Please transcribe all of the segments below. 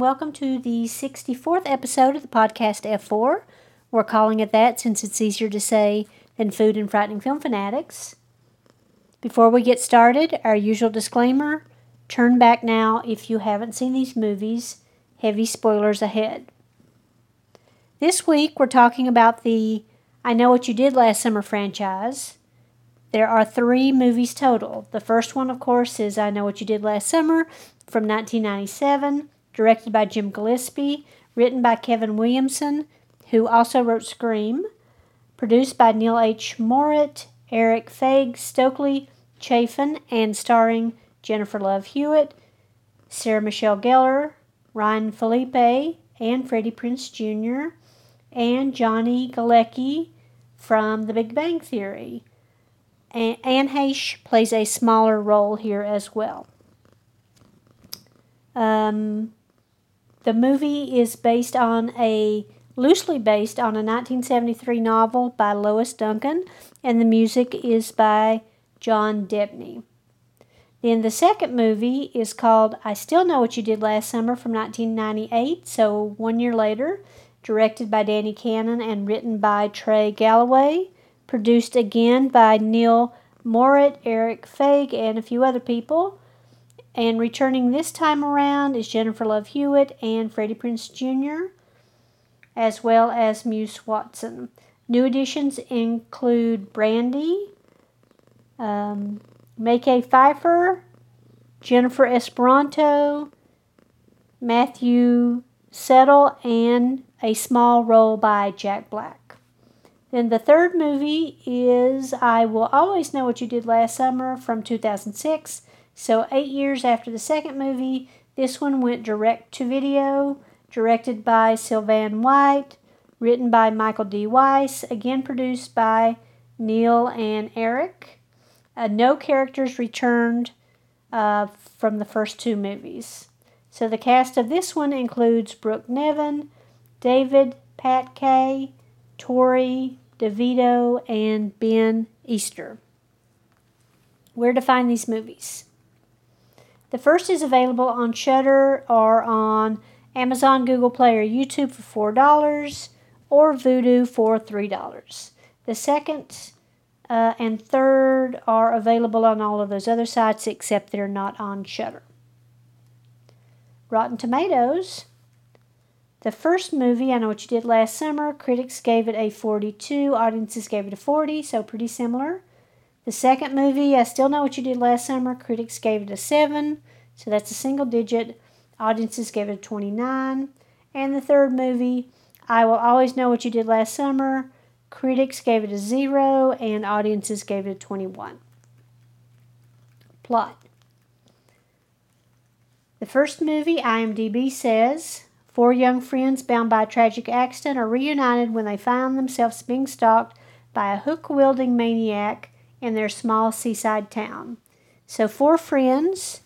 welcome to the 64th episode of the podcast F4. We're calling it that since it's easier to say than Food and Frightening Film Fanatics. Before we get started, our usual disclaimer turn back now if you haven't seen these movies. Heavy spoilers ahead. This week, we're talking about the I Know What You Did Last Summer franchise. There are three movies total. The first one, of course, is I Know What You Did Last Summer from 1997, directed by Jim Gillespie, written by Kevin Williamson, who also wrote Scream, produced by Neil H. Moritz, Erik Feig, Stokely Chaffin, and starring Jennifer Love Hewitt, Sarah Michelle Gellar, Ryan Phillippe, and Freddie Prinze Jr., and Johnny Galecki from The Big Bang Theory. Anne Heche plays a smaller role here as well. Um, the movie is based on a loosely based on a 1973 novel by Lois Duncan, and the music is by John Debney. Then the second movie is called I Still Know What You Did Last Summer from 1998, so one year later, directed by Danny Cannon and written by Trey Callaway produced again by Neil Moritz, Erik Feig, and a few other people. And returning this time around is Jennifer Love Hewitt and Freddie Prinze Jr., as well as Muse Watson. New additions include Brandy, um, Mekhi Phifer, Jennifer Esposito, Matthew Settle, and a small role by Jack Black. Then the third movie is I Will Always Know What You Did Last Summer from 2006. So, eight years after the second movie, this one went direct to video, directed by Sylvain White, written by Michael D. Weiss, again produced by Neil and Eric. Uh, no characters returned uh, from the first two movies. So, the cast of this one includes Brooke Nevin, David Paetkau, Torrey DeVitto, and Ben Easter. Where to find these movies? The first is available on Shudder or on Amazon, Google Play, or YouTube for $4 or Vudu for $3. The second uh, and third are available on all of those other sites except they're not on Shudder. Rotten Tomatoes the first movie, I Know What You Did Last Summer, critics gave it a 42, audiences gave it a 40, so pretty similar. The second movie, I Still Know What You Did Last Summer, critics gave it a 7, so that's a single digit, audiences gave it a 29. And the third movie, I Will Always Know What You Did Last Summer, critics gave it a 0, and audiences gave it a 21. Plot The first movie, IMDb says, Four young friends bound by a tragic accident are reunited when they find themselves being stalked by a hook wielding maniac in their small seaside town. So, four friends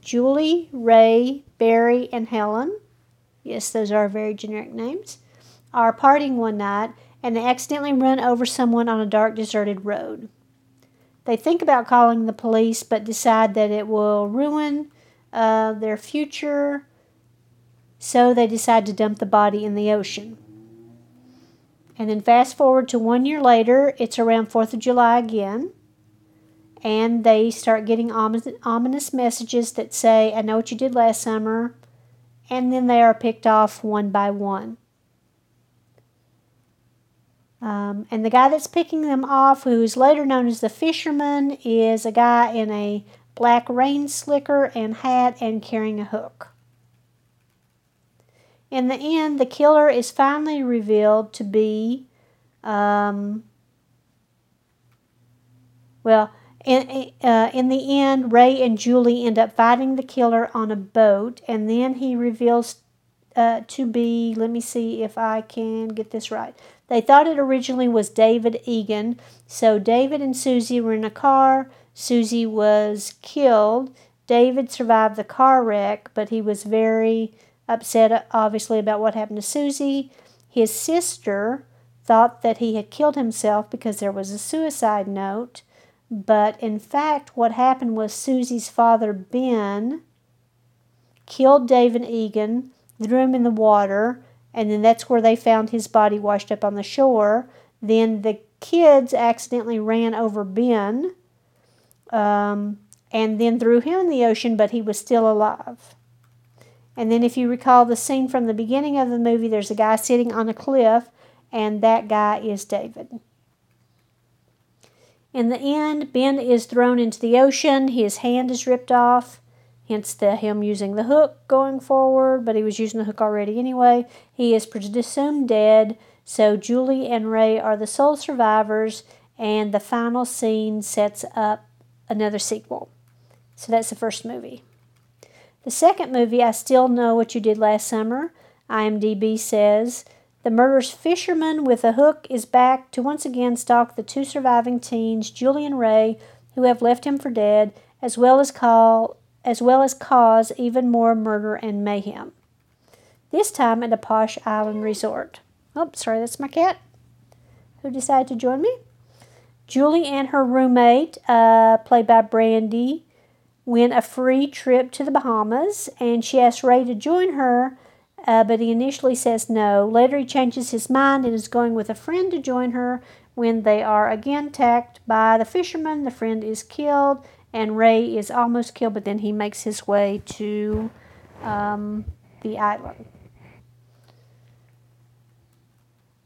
Julie, Ray, Barry, and Helen yes, those are very generic names are partying one night and they accidentally run over someone on a dark, deserted road. They think about calling the police but decide that it will ruin uh, their future so they decide to dump the body in the ocean. And then fast forward to one year later, it's around 4th of July again. And they start getting ominous messages that say, I know what you did last summer. And then they are picked off one by one. Um, and the guy that's picking them off, who is later known as the fisherman, is a guy in a black rain slicker and hat and carrying a hook. In the end, the killer is finally revealed to be, um, well, in, uh, in the end, Ray and Julie end up fighting the killer on a boat, and then he reveals uh, to be, let me see if I can get this right. They thought it originally was David Egan. So David and Susie were in a car. Susie was killed. David survived the car wreck, but he was very upset, obviously, about what happened to Susie. His sister thought that he had killed himself because there was a suicide note. But in fact, what happened was Susie's father, Ben, killed David Egan threw him in the water, and then that's where they found his body washed up on the shore. Then the kids accidentally ran over Ben um, and then threw him in the ocean, but he was still alive. And then, if you recall the scene from the beginning of the movie, there's a guy sitting on a cliff, and that guy is David. In the end, Ben is thrown into the ocean. His hand is ripped off, hence the him using the hook going forward. But he was using the hook already anyway. He is presumed dead. So Julie and Ray are the sole survivors, and the final scene sets up another sequel. So that's the first movie. The second movie, I Still Know What You Did Last Summer, IMDb says the murderous fisherman with a hook is back to once again stalk the two surviving teens, Julie and Ray, who have left him for dead, as well as call as well as cause even more murder and mayhem. This time at a posh island resort. Oh, sorry, that's my cat who decided to join me. Julie and her roommate, uh, played by Brandy, win a free trip to the Bahamas, and she asks Ray to join her uh, but he initially says no. Later, he changes his mind and is going with a friend to join her. When they are again attacked by the fisherman, the friend is killed, and Ray is almost killed, but then he makes his way to um, the island.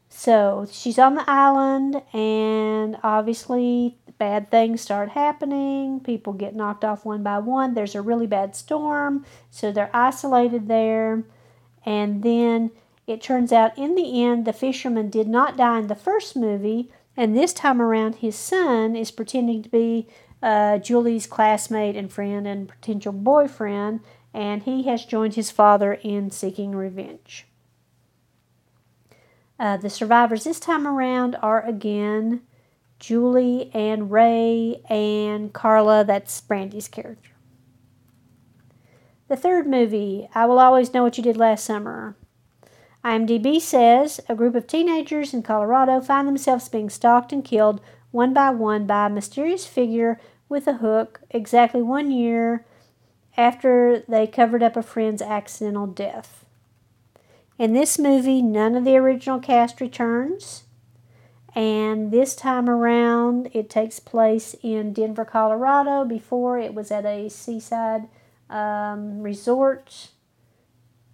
So she's on the island, and obviously, bad things start happening. People get knocked off one by one. There's a really bad storm, so they're isolated there. And then it turns out in the end, the fisherman did not die in the first movie, and this time around, his son is pretending to be uh, Julie's classmate and friend and potential boyfriend, and he has joined his father in seeking revenge. Uh, the survivors this time around are again Julie and Ray and Carla, that's Brandy's character. The third movie, I Will Always Know What You Did Last Summer. IMDb says a group of teenagers in Colorado find themselves being stalked and killed one by one by a mysterious figure with a hook exactly one year after they covered up a friend's accidental death. In this movie, none of the original cast returns, and this time around, it takes place in Denver, Colorado. Before, it was at a seaside um, resort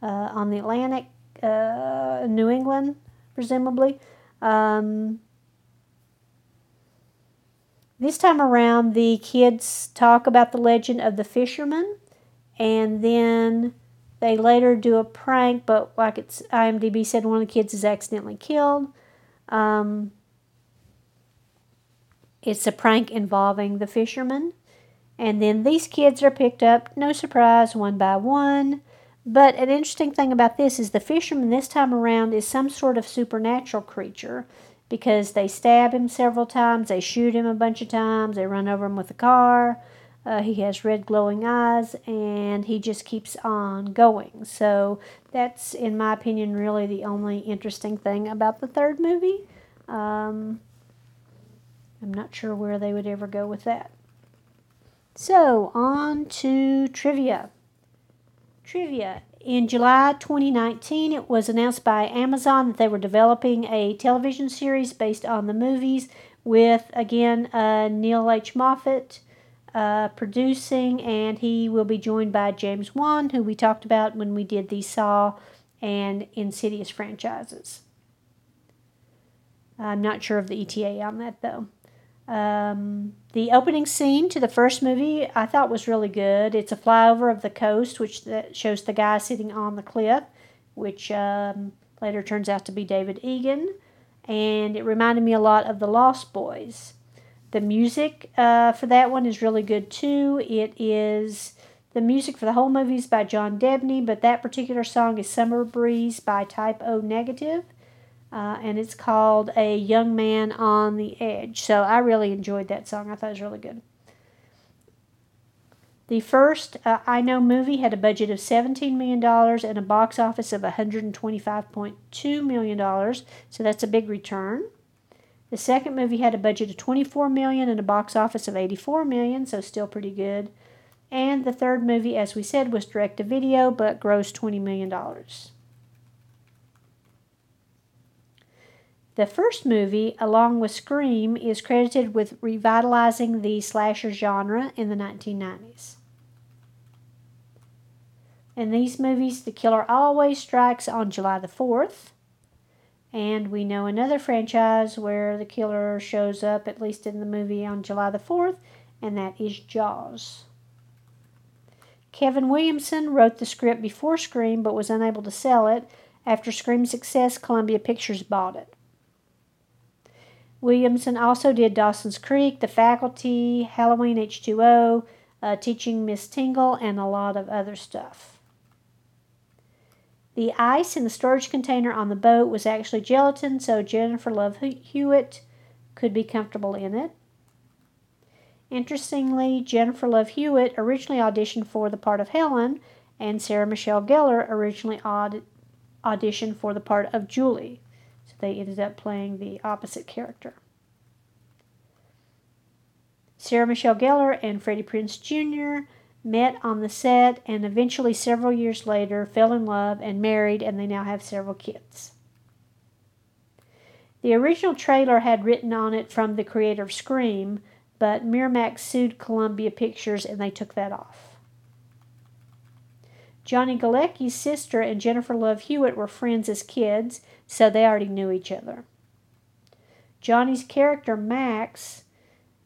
uh, on the Atlantic, uh, New England, presumably. Um, this time around, the kids talk about the legend of the fisherman, and then they later do a prank, but like it's IMDb said, one of the kids is accidentally killed. Um, it's a prank involving the fisherman. And then these kids are picked up, no surprise, one by one. But an interesting thing about this is the fisherman this time around is some sort of supernatural creature because they stab him several times, they shoot him a bunch of times, they run over him with a car. Uh, he has red glowing eyes and he just keeps on going. So that's, in my opinion, really the only interesting thing about the third movie. Um, I'm not sure where they would ever go with that. So, on to trivia. Trivia. In July 2019, it was announced by Amazon that they were developing a television series based on the movies with, again, uh, Neil H. Moritz uh, producing, and he will be joined by James Wan, who we talked about when we did the Saw and Insidious franchises. I'm not sure of the ETA on that, though. Um, the opening scene to the first movie I thought was really good. It's a flyover of the coast, which shows the guy sitting on the cliff, which um, later turns out to be David Egan. And it reminded me a lot of The Lost Boys. The music uh, for that one is really good too. It is the music for the whole movie is by John Debney, but that particular song is Summer Breeze by Type O Negative uh, and it's called A Young Man on the Edge. So I really enjoyed that song. I thought it was really good. The first uh, I Know movie had a budget of $17 million and a box office of $125.2 million, so that's a big return. The second movie had a budget of 24 million and a box office of 84 million, so still pretty good. And the third movie, as we said, was direct to video but grossed $20 million. The first movie, along with Scream, is credited with revitalizing the slasher genre in the 1990s. In these movies, the killer always strikes on July the 4th. And we know another franchise where the killer shows up, at least in the movie, on July the 4th, and that is Jaws. Kevin Williamson wrote the script before Scream but was unable to sell it. After Scream's success, Columbia Pictures bought it. Williamson also did Dawson's Creek, The Faculty, Halloween H2O, uh, Teaching Miss Tingle, and a lot of other stuff. The ice in the storage container on the boat was actually gelatin, so Jennifer Love Hewitt could be comfortable in it. Interestingly, Jennifer Love Hewitt originally auditioned for the part of Helen, and Sarah Michelle Gellar originally aud- auditioned for the part of Julie. They ended up playing the opposite character. Sarah Michelle Gellar and Freddie Prinze Jr. met on the set and eventually, several years later, fell in love and married, and they now have several kids. The original trailer had written on it from the creator of Scream, but Miramax sued Columbia Pictures and they took that off. Johnny Galecki's sister and Jennifer Love Hewitt were friends as kids, so they already knew each other. Johnny's character Max,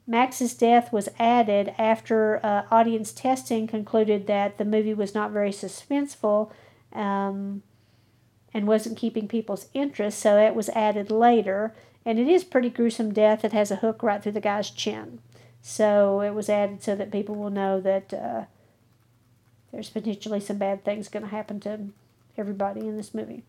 Max's death was added after uh, audience testing concluded that the movie was not very suspenseful um, and wasn't keeping people's interest, so it was added later and it is pretty gruesome death. It has a hook right through the guy's chin. So it was added so that people will know that uh, there's potentially some bad things going to happen to everybody in this movie.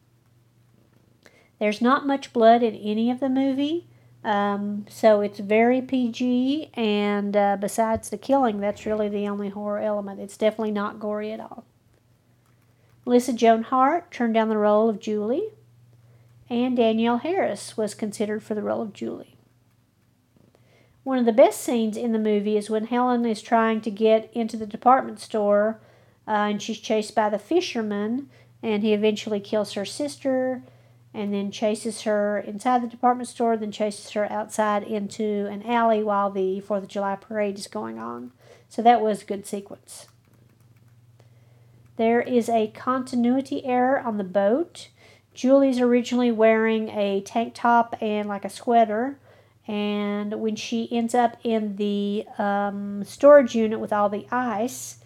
There's not much blood in any of the movie, um, so it's very PG. And uh, besides the killing, that's really the only horror element. It's definitely not gory at all. Melissa Joan Hart turned down the role of Julie and Danielle Harris was considered for the role of Julie. One of the best scenes in the movie is when Helen is trying to get into the department store uh, and she's chased by the fisherman, and he eventually kills her sister and then chases her inside the department store, then chases her outside into an alley while the Fourth of July parade is going on. So that was a good sequence. There is a continuity error on the boat. Julie's originally wearing a tank top and like a sweater. And when she ends up in the um, storage unit with all the ice,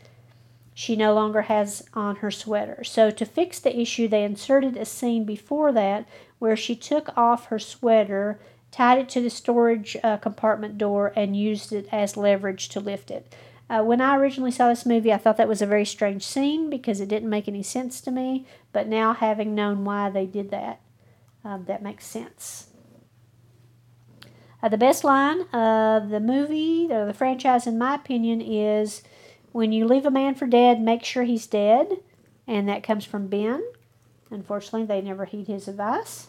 she no longer has on her sweater. So, to fix the issue, they inserted a scene before that where she took off her sweater, tied it to the storage uh, compartment door, and used it as leverage to lift it. Uh, when I originally saw this movie, I thought that was a very strange scene because it didn't make any sense to me. But now, having known why they did that, um, that makes sense. Uh, the best line of the movie, or the franchise, in my opinion, is when you leave a man for dead, make sure he's dead. And that comes from Ben. Unfortunately, they never heed his advice.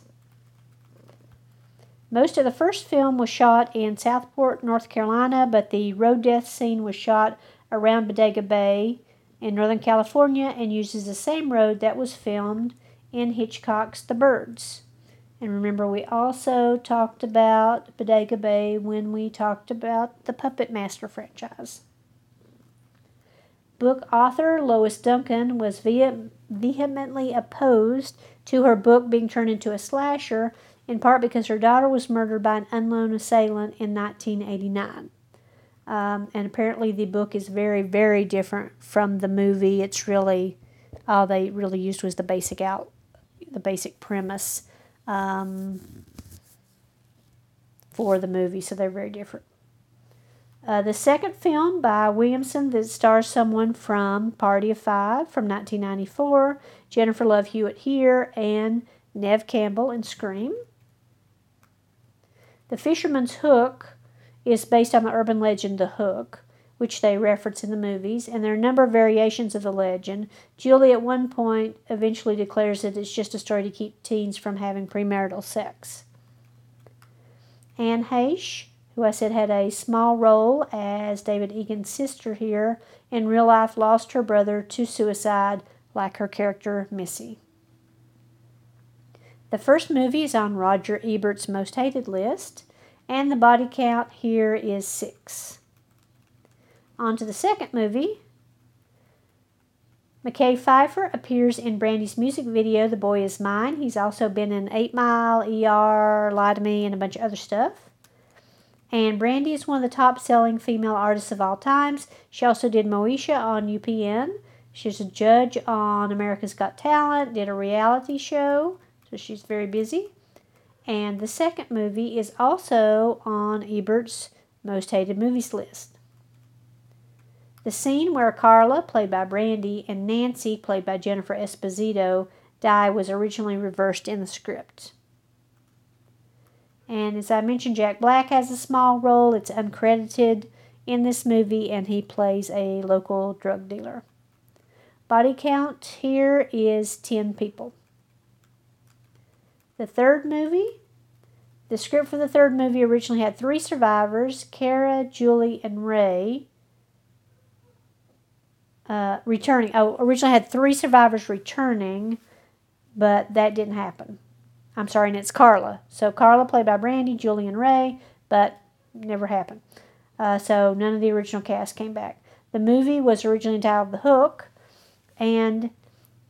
Most of the first film was shot in Southport, North Carolina, but the road death scene was shot around Bodega Bay in Northern California and uses the same road that was filmed in Hitchcock's The Birds. And remember, we also talked about Bodega Bay when we talked about the Puppet Master franchise. Book author Lois Duncan was vehemently opposed to her book being turned into a slasher in part because her daughter was murdered by an unknown assailant in 1989. Um, and apparently, the book is very, very different from the movie. It's really all they really used was the basic out, the basic premise um, for the movie. So they're very different. Uh, the second film by Williamson that stars someone from Party of Five from 1994, Jennifer Love Hewitt here, and Neve Campbell in Scream. The fisherman's hook is based on the urban legend The Hook, which they reference in the movies, and there are a number of variations of the legend. Julie, at one point, eventually declares that it's just a story to keep teens from having premarital sex. Anne Heche, who I said had a small role as David Egan's sister here, in real life lost her brother to suicide, like her character Missy. The first movie is on Roger Ebert's most hated list, and the body count here is six. On to the second movie. Mekhi Phifer appears in Brandy's music video, The Boy Is Mine. He's also been in 8 Mile, ER, Lie to Me, and a bunch of other stuff. And Brandy is one of the top selling female artists of all times. She also did Moesha on UPN. She's a judge on America's Got Talent, did a reality show, so she's very busy. And the second movie is also on Ebert's most hated movies list. The scene where Carla, played by Brandy, and Nancy, played by Jennifer Esposito, die was originally reversed in the script. And as I mentioned, Jack Black has a small role. It's uncredited in this movie, and he plays a local drug dealer. Body count here is 10 people. The third movie, the script for the third movie originally had three survivors Kara, Julie, and Ray. Uh, returning. Oh, originally had three survivors returning, but that didn't happen. I'm sorry, and it's Carla. So Carla played by Brandy, Julie, and Ray, but never happened. Uh, so none of the original cast came back. The movie was originally titled The Hook, and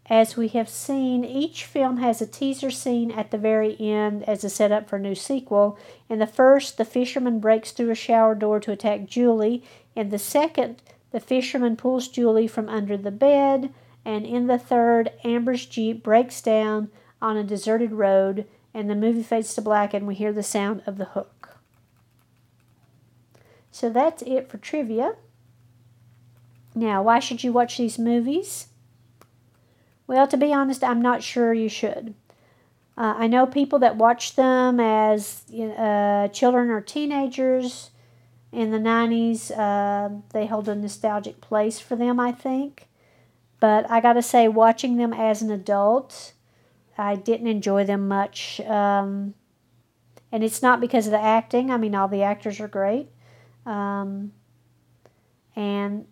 as we have seen, each film has a teaser scene at the very end as a setup for a new sequel. In the first, the fisherman breaks through a shower door to attack Julie. In the second, the fisherman pulls Julie from under the bed, and in the third, Amber's Jeep breaks down on a deserted road, and the movie fades to black, and we hear the sound of the hook. So that's it for trivia. Now, why should you watch these movies? Well, to be honest, I'm not sure you should. Uh, I know people that watch them as uh, children or teenagers in the 90s. Uh, they hold a nostalgic place for them, I think. But I got to say, watching them as an adult, I didn't enjoy them much. Um, and it's not because of the acting. I mean, all the actors are great. Um, and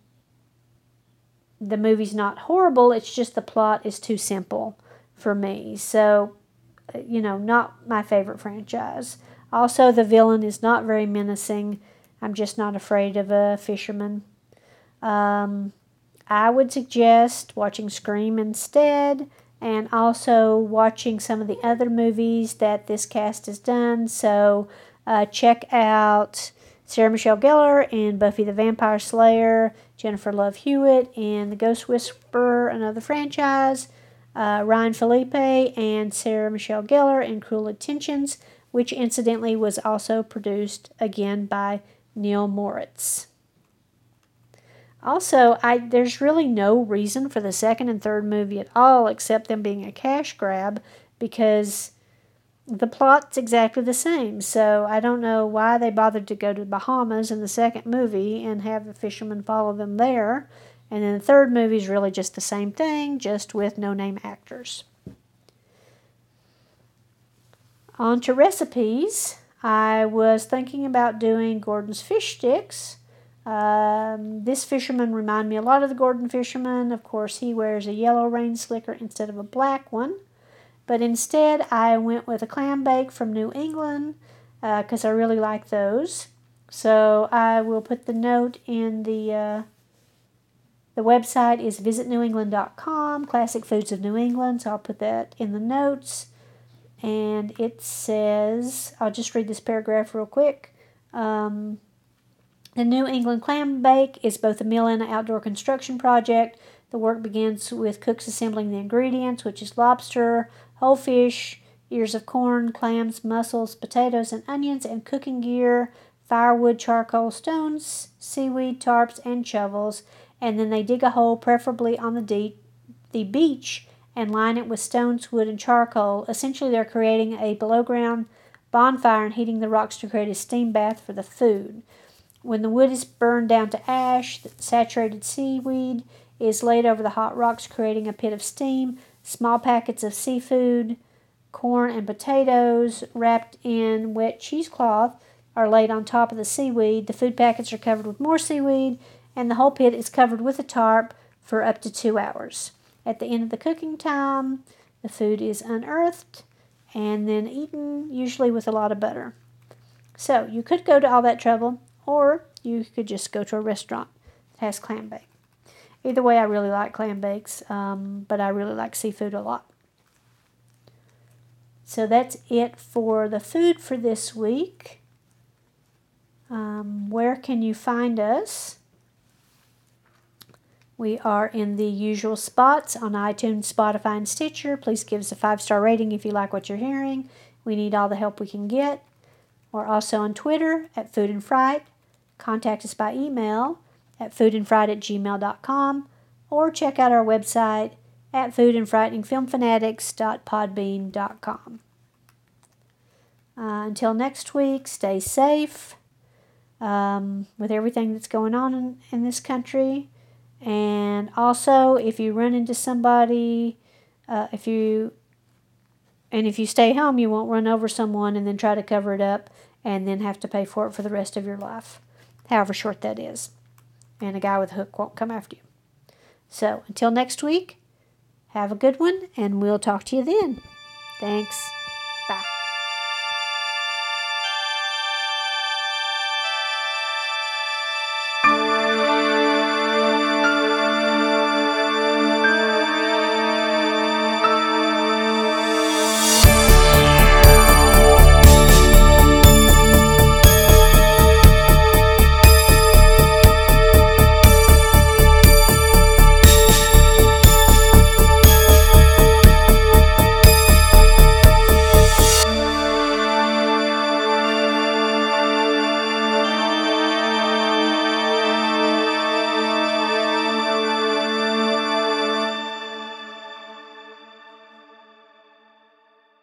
the movie's not horrible, it's just the plot is too simple for me. So, uh, you know, not my favorite franchise. Also, the villain is not very menacing. I'm just not afraid of a fisherman. Um, I would suggest watching Scream instead and also watching some of the other movies that this cast has done. So uh, check out Sarah Michelle Gellar in Buffy the Vampire Slayer, Jennifer Love Hewitt in The Ghost Whisperer, another franchise, uh, Ryan Phillippe and Sarah Michelle Gellar in Cruel Intentions, which incidentally was also produced again by Neil Moritz. Also, I there's really no reason for the second and third movie at all except them being a cash grab because the plot's exactly the same. So I don't know why they bothered to go to the Bahamas in the second movie and have the fishermen follow them there. And then the third movie is really just the same thing, just with no name actors. On to recipes. I was thinking about doing Gorton's fish sticks. Um, this fisherman reminded me a lot of the Gorton fisherman. Of course, he wears a yellow rain slicker instead of a black one. But instead, I went with a clam bake from New England because uh, I really like those. So I will put the note in the uh, the website is visitnewengland.com, Classic Foods of New England. So I'll put that in the notes and it says, I'll just read this paragraph real quick. Um, the New England Clam Bake is both a meal and an outdoor construction project. The work begins with cooks assembling the ingredients, which is lobster, whole fish, ears of corn, clams, mussels, potatoes, and onions, and cooking gear, firewood, charcoal, stones, seaweed, tarps, and shovels. And then they dig a hole, preferably on the, de- the beach, and line it with stones, wood, and charcoal. Essentially, they're creating a below ground bonfire and heating the rocks to create a steam bath for the food. When the wood is burned down to ash, the saturated seaweed is laid over the hot rocks, creating a pit of steam. Small packets of seafood, corn, and potatoes wrapped in wet cheesecloth are laid on top of the seaweed. The food packets are covered with more seaweed, and the whole pit is covered with a tarp for up to two hours. At the end of the cooking time, the food is unearthed and then eaten, usually with a lot of butter. So you could go to all that trouble, or you could just go to a restaurant that has clam bake. Either way, I really like clam bakes, um, but I really like seafood a lot. So that's it for the food for this week. Um, where can you find us? We are in the usual spots on iTunes, Spotify, and Stitcher. Please give us a five star rating if you like what you're hearing. We need all the help we can get. We're also on Twitter at Food and Fright. Contact us by email at foodandfright at gmail.com or check out our website at foodandfrighteningfilmfanatics.podbean.com. Uh, until next week, stay safe um, with everything that's going on in, in this country. And also, if you run into somebody, uh, if you and if you stay home, you won't run over someone and then try to cover it up and then have to pay for it for the rest of your life, however short that is. And a guy with a hook won't come after you. So until next week, have a good one, and we'll talk to you then. Thanks.